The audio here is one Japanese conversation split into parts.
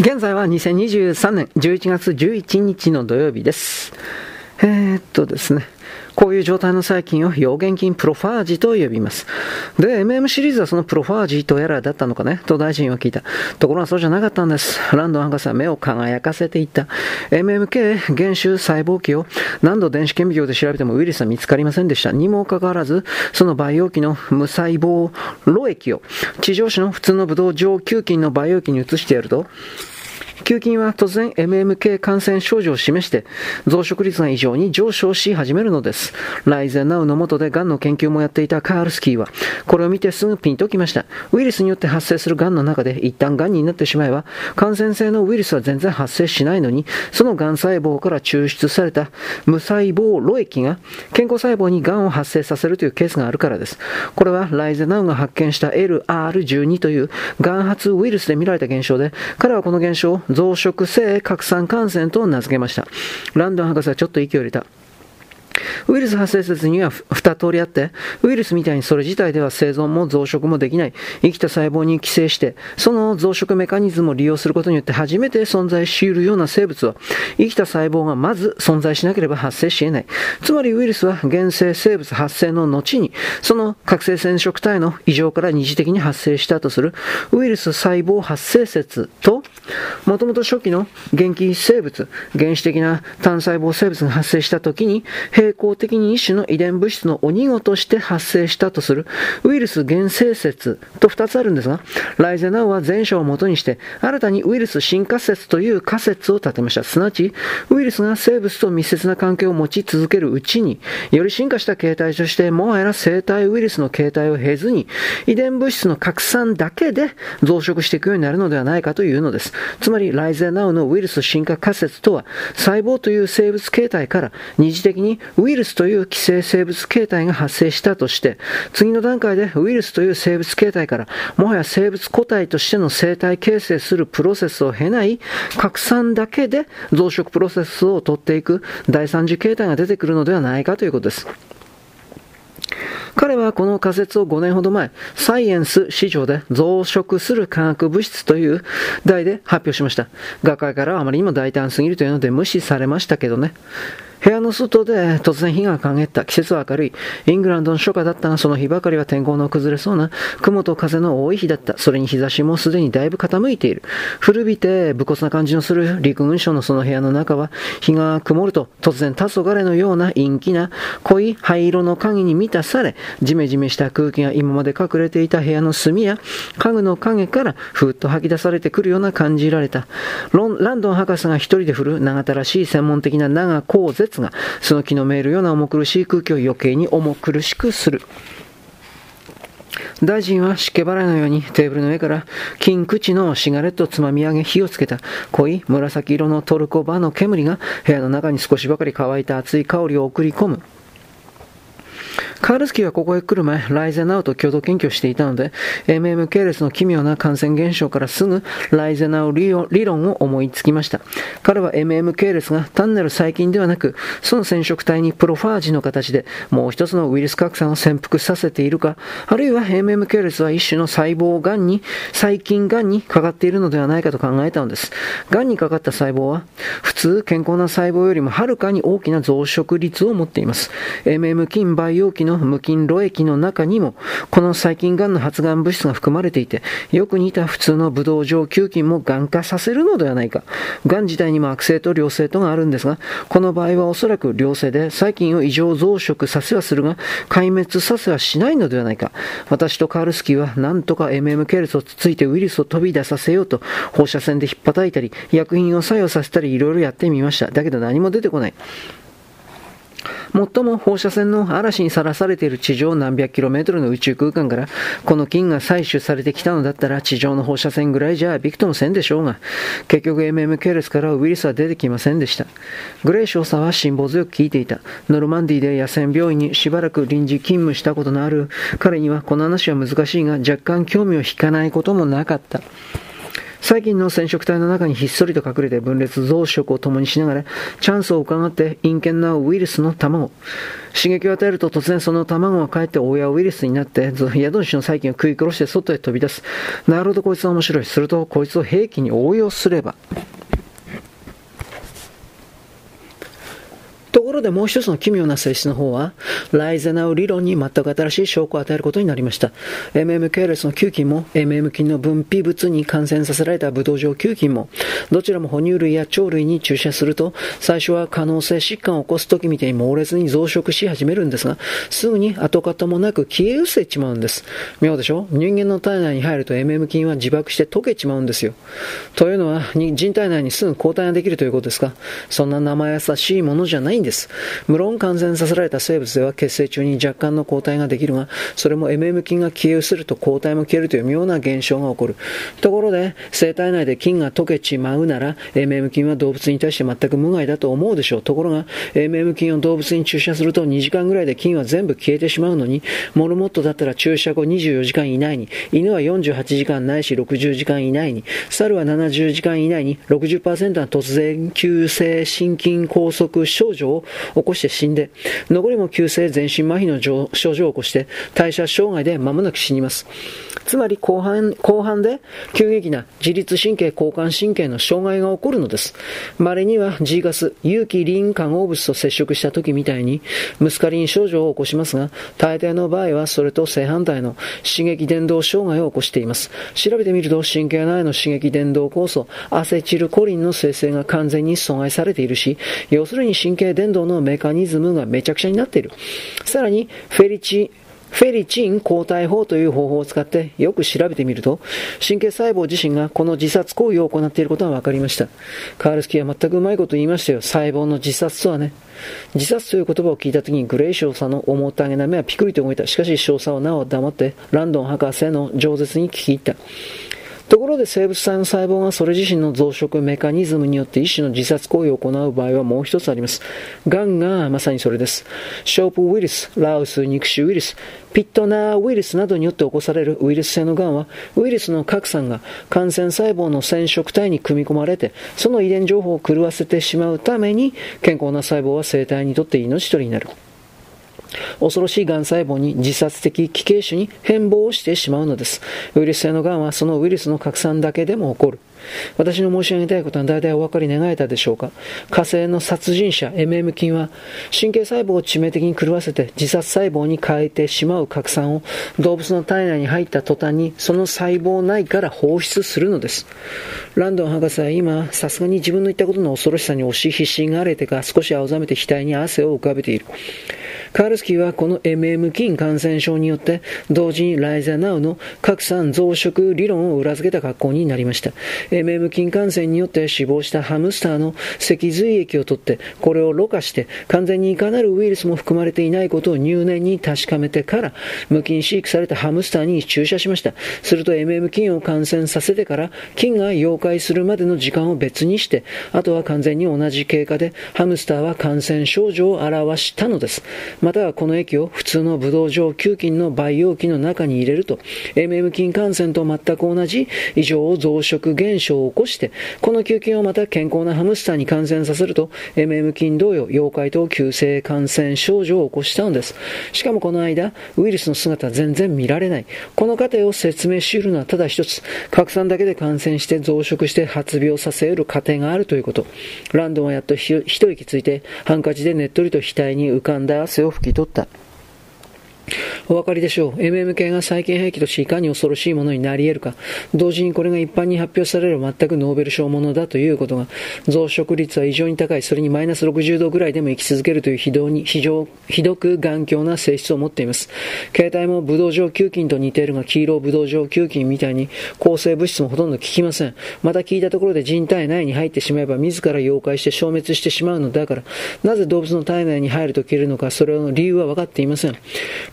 現在は2023年11月11日の土曜日です。えー、っとですね。こういう状態の細菌を病原菌プロファージと呼びます。で、MM シリーズはそのプロファージとやらだったのかね、と大臣は聞いた。ところがそうじゃなかったんです。ランドン博士は目を輝かせていった。MMK 原種細胞器を何度電子顕微鏡で調べてもウイルスは見つかりませんでした。にもかかわらず、その培養器の無細胞漏液を地上種の普通のブドウ上球菌の培養器に移してやると、球菌は突然 MMK 感染症状を示して増殖率が異常に上昇し始めるのです。ライゼナウの下で癌の研究もやっていたカールスキーはこれを見てすぐピンときました。ウイルスによって発生する癌の中で一旦癌になってしまえば感染性のウイルスは全然発生しないのにその癌細胞から抽出された無細胞漏液が健康細胞に癌を発生させるというケースがあるからです。これはライゼナウが発見した LR12 という癌発ウイルスで見られた現象で彼はこの現象を増殖性拡散感染と名付けました。ランドン博士はちょっと息を入れた。ウイルス発生説には二通りあって、ウイルスみたいにそれ自体では生存も増殖もできない、生きた細胞に寄生して、その増殖メカニズムを利用することによって初めて存在し得るような生物は、生きた細胞がまず存在しなければ発生し得ない。つまりウイルスは原生生物発生の後に、その覚醒染色体の異常から二次的に発生したとするウイルス細胞発生説と、もともと初期の元気生物、原始的な単細胞生物が発生した時に、並行的に一種の遺伝物質の鬼ごとして発生したとするウイルス原生説と2つあるんですが、ライゼナウは前者をもとにして、新たにウイルス進化説という仮説を立てました。すなわち、ウイルスが生物と密接な関係を持ち続けるうちに、より進化した形態として、もはや生体ウイルスの形態を経ずに、遺伝物質の拡散だけで増殖していくようになるのではないかというのです。つまり、ライゼナウのウイルス進化仮説とは、細胞という生物形態から二次的にウイルスルスという寄生生物形態が発生したとして、次の段階でウイルスという生物形態から、もはや生物個体としての生態形成するプロセスを経ない、拡散だけで増殖プロセスを取っていく第三次形態が出てくるのではないかということです。彼はこの仮説を5年ほど前、サイエンス市場で増殖する化学物質という題で発表しました。学会からはあまりにも大胆すぎるというので無視されましたけどね。部屋の外で突然火が陰った。季節は明るい。イングランドの初夏だったが、その日ばかりは天候の崩れそうな雲と風の多い日だった。それに日差しもすでにだいぶ傾いている。古びて武骨な感じのする陸軍省のその部屋の中は、日が曇ると突然黄昏のような陰気な濃い灰色の影に満たされ、ジメジメした空気が今まで隠れていた部屋の隅や家具の影からふっと吐き出されてくるような感じられた。ランドン博士が一人で振る長たらしい専門的な長光絶が、その気のめいるような重苦しい空気を余計に重苦しくする。大臣は湿気払いのようにテーブルの上から金口のシガレットをつまみ上げ火をつけた濃い紫色のトルコバの煙が部屋の中に少しばかり乾いた熱い香りを送り込む。カールスキーはここへ来る前、ライゼナウと共同研究していたので、MM 系列の奇妙な感染現象からすぐライゼナウ理論を思いつきました。彼は MM 系列が単なる細菌ではなく、その染色体にプロファージの形でもう一つのウイルス拡散を潜伏させているか、あるいは MM 系列は一種の細胞癌に、細菌癌にかかっているのではないかと考えたのです。癌にかかった細胞は、普通健康な細胞よりもはるかに大きな増殖率を持っています。MM 菌培養器のの無菌露液の中にも、この細菌がんの発がん物質が含まれていて、よく似た普通のブドウ状球菌もがん化させるのではないか。がん自体にも悪性と良性とがあるんですが、この場合はおそらく良性で細菌を異常増殖させはするが、壊滅させはしないのではないか。私とカールスキーは何とか MM 系列をつついてウイルスを飛び出させようと、放射線で引っ叩いたり、薬品を作用させたりいろいろやってみました。だけど何も出てこない。最も放射線の嵐にさらされている地上何百キロメートルの宇宙空間からこの菌が採取されてきたのだったら地上の放射線ぐらいじゃびくともせんでしょうが結局 MM 系列からウイルスは出てきませんでした。グレイ少佐は辛抱強く聞いていた。ノルマンディで野戦病院にしばらく臨時勤務したことのある。彼にはこの話は難しいが若干興味を引かないこともなかった。細菌の染色体の中にひっそりと隠れて分裂増殖を共にしながら、チャンスを伺って陰険なウイルスの卵。刺激を与えると突然その卵が帰って親ウイルスになって、宿主の細菌を食い殺して外へ飛び出す。なるほどこいつは面白い。するとこいつを兵器に応用すれば。ところでもう一つの奇妙な性質の方は、ライゼナウ理論に全く新しい証拠を与えることになりました。MM 系列の球菌も MM 菌の分泌物に感染させられたブドウ状球菌も、どちらも哺乳類や鳥類に注射すると、最初は可能性疾患を起こす時みたいに猛烈に増殖し始めるんですが、すぐに跡形もなく消え失せちまうんです。妙でしょ？人間の体内に入ると MM 菌は自爆して溶けちまうんですよ。というのは、人体内にすぐ抗体ができるということですか？そんな生優しいものじゃないんです。無論感染させられた生物では血清中に若干の抗体ができるが、それも MM 菌が消え失ると抗体も消えるという妙な現象が起こる。ところで、生体内で菌が溶けちまうなら、MM 菌は動物に対して全く無害だと思うでしょう。ところが、MM 菌を動物に注射すると2時間ぐらいで菌は全部消えてしまうのに、モルモットだったら注射後24時間以内に、犬は48時間ないし60時間以内に、猿は70時間以内に60%は突然急性心筋梗塞症状症を起こして死んで、残りも急性全身麻痺の症状を起こして、代謝障害で間もなく死にます。つまり後半、後半で急激な自律神経交感神経の障害が起こるのです。稀には G ガス、有機リン化合物と接触した時みたいに、ムスカリン症状を起こしますが、大抵の場合はそれと正反対の刺激伝導障害を起こしています。調べてみると神経内の刺激伝導酵素、アセチルコリンの生成が完全に阻害されているし、要するに神経伝導のメカニズムがめちゃくちゃになっている。さらに、フェリチ、フェリチン抗体法という方法を使ってよく調べてみると、神経細胞自身がこの自殺行為を行っていることが分かりました。カールスキーは全くうまいこと言いましたよ。細胞の自殺とはね。自殺という言葉を聞いた時にグレイ少佐の思ったげな目はピクリと動いた。しかし少佐はなお黙ってランドン博士の饒舌に聞き入った。ところで生物体の細胞がそれ自身の増殖メカニズムによって一種の自殺行為を行う場合はもう一つあります。ガンがまさにそれです。ショープウイルス、ラウス、肉腫ウイルス、ピットナーウイルスなどによって起こされるウイルス性のがんは、ウイルスの核酸が感染細胞の染色体に組み込まれて、その遺伝情報を狂わせてしまうために、健康な細胞は生体にとって命取りになる。恐ろしい癌細胞に自殺的奇形種に変貌をしてしまうのです。ウイルス性の癌はそのウイルスの拡散だけでも起こる。私の申し上げたいことは大体お分かり願えたでしょうか火星の殺人者 MM 菌は神経細胞を致命的に狂わせて自殺細胞に変えてしまう拡散を動物の体内に入った途端にその細胞内から放出するのですランドン博士は今さすがに自分の言ったことの恐ろしさに押し必死がれてか少し青ざめて額に汗を浮かべているカールスキーはこの MM 菌感染症によって同時にライザナウの拡散増殖理論を裏付けた格好になりました。MM 菌感染によって死亡したハムスターの脊髄液を取ってこれをろ過して完全にいかなるウイルスも含まれていないことを入念に確かめてから無菌飼育されたハムスターに注射しました。すると MM 菌を感染させてから菌が溶解するまでの時間を別にしてあとは完全に同じ経過でハムスターは感染症状を表したのです。またはこの液を普通のブドウ状球菌の培養器の中に入れると、MM 菌感染と全く同じ異常を増殖現象を起こして、この球菌をまた健康なハムスターに感染させると、MM 菌同様、妖怪と急性感染症状を起こしたのです。しかもこの間、ウイルスの姿は全然見られない。この過程を説明し得るのはただ一つ、拡散だけで感染して増殖して発病させ得る過程があるということ。ランドンはやっと一息ついて、ハンカチでねっとりと額に浮かんだ汗をを拭き取った。お分かりでしょう。MM 系が細菌兵器としていかに恐ろしいものになり得るか、同時にこれが一般に発表される全くノーベル賞ものだということが、増殖率は異常に高い、それにマイナス60度ぐらいでも生き続けるという非常に、非常、ひどく頑強な性質を持っています。形態もブドウ状球菌と似ているが、黄色ブドウ状球菌みたいに抗生物質もほとんど効きません。また聞いたところで人体内に入ってしまえば自ら溶解して消滅してしまうのだから、なぜ動物の体内に入ると消えるのか、それの理由は分かっていません。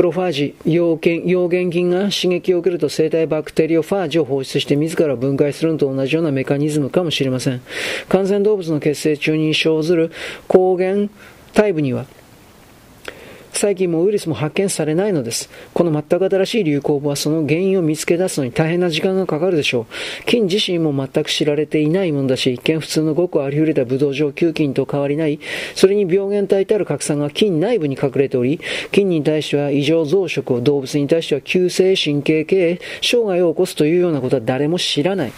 プロファージ、溶原菌が刺激を受けると生体バクテリオファージを放出して自ら分解するのと同じようなメカニズムかもしれません。感染動物の血清中に生ずる抗原タイプには細菌もウイルスも発見されないのです。この全く新しい流行語はその原因を見つけ出すのに大変な時間がかかるでしょう。菌自身も全く知られていないものだし、一見普通のごくありふれたブドウ状球菌と変わりない、それに病原体たる拡散が菌内部に隠れており、菌に対しては異常増殖を、動物に対しては急性神経系障害を起こすというようなことは誰も知らない。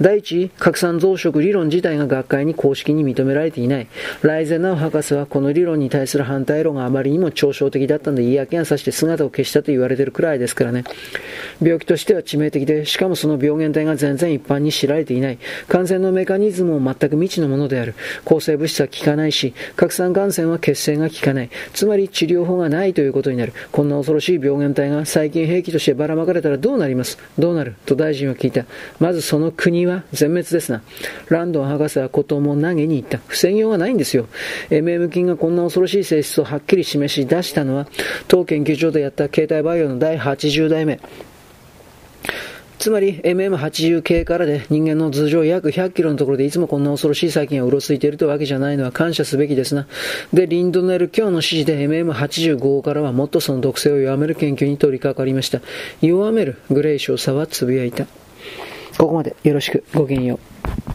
第一、拡散増殖理論自体が学会に公式に認められていない。ライゼナウ博士はこの理論に対する反対論があまりにも嘲笑的だったので嫌気がさして姿を消したと言われているくらいですからね。病気としては致命的で、しかもその病原体が全然一般に知られていない。感染のメカニズムも全く未知のものである。抗生物質は効かないし、拡散感染は血清が効かない。つまり治療法がないということになる。こんな恐ろしい病原体が細菌兵器としてばらまかれたらどうなります？どうなる？と大臣は聞いた。まずその国は全滅ですな。ランドン博士はことも投げに行った。防ぎようがないんですよ。MM 菌がこんな恐ろしい性質をはっきり示し出したのは、当研究所でやった携帯バイオの第80代目。つまり MM80 系からで人間の頭上約100キロのところでいつもこんな恐ろしい細菌がうろついているというわけじゃないのは感謝すべきですな。で、リンドネル今日の指示で MM85 からはもっとその毒性を弱める研究に取り掛かりました。弱めるグレイ少佐はつぶやいた。ここまでよろしく。ごきげんよう。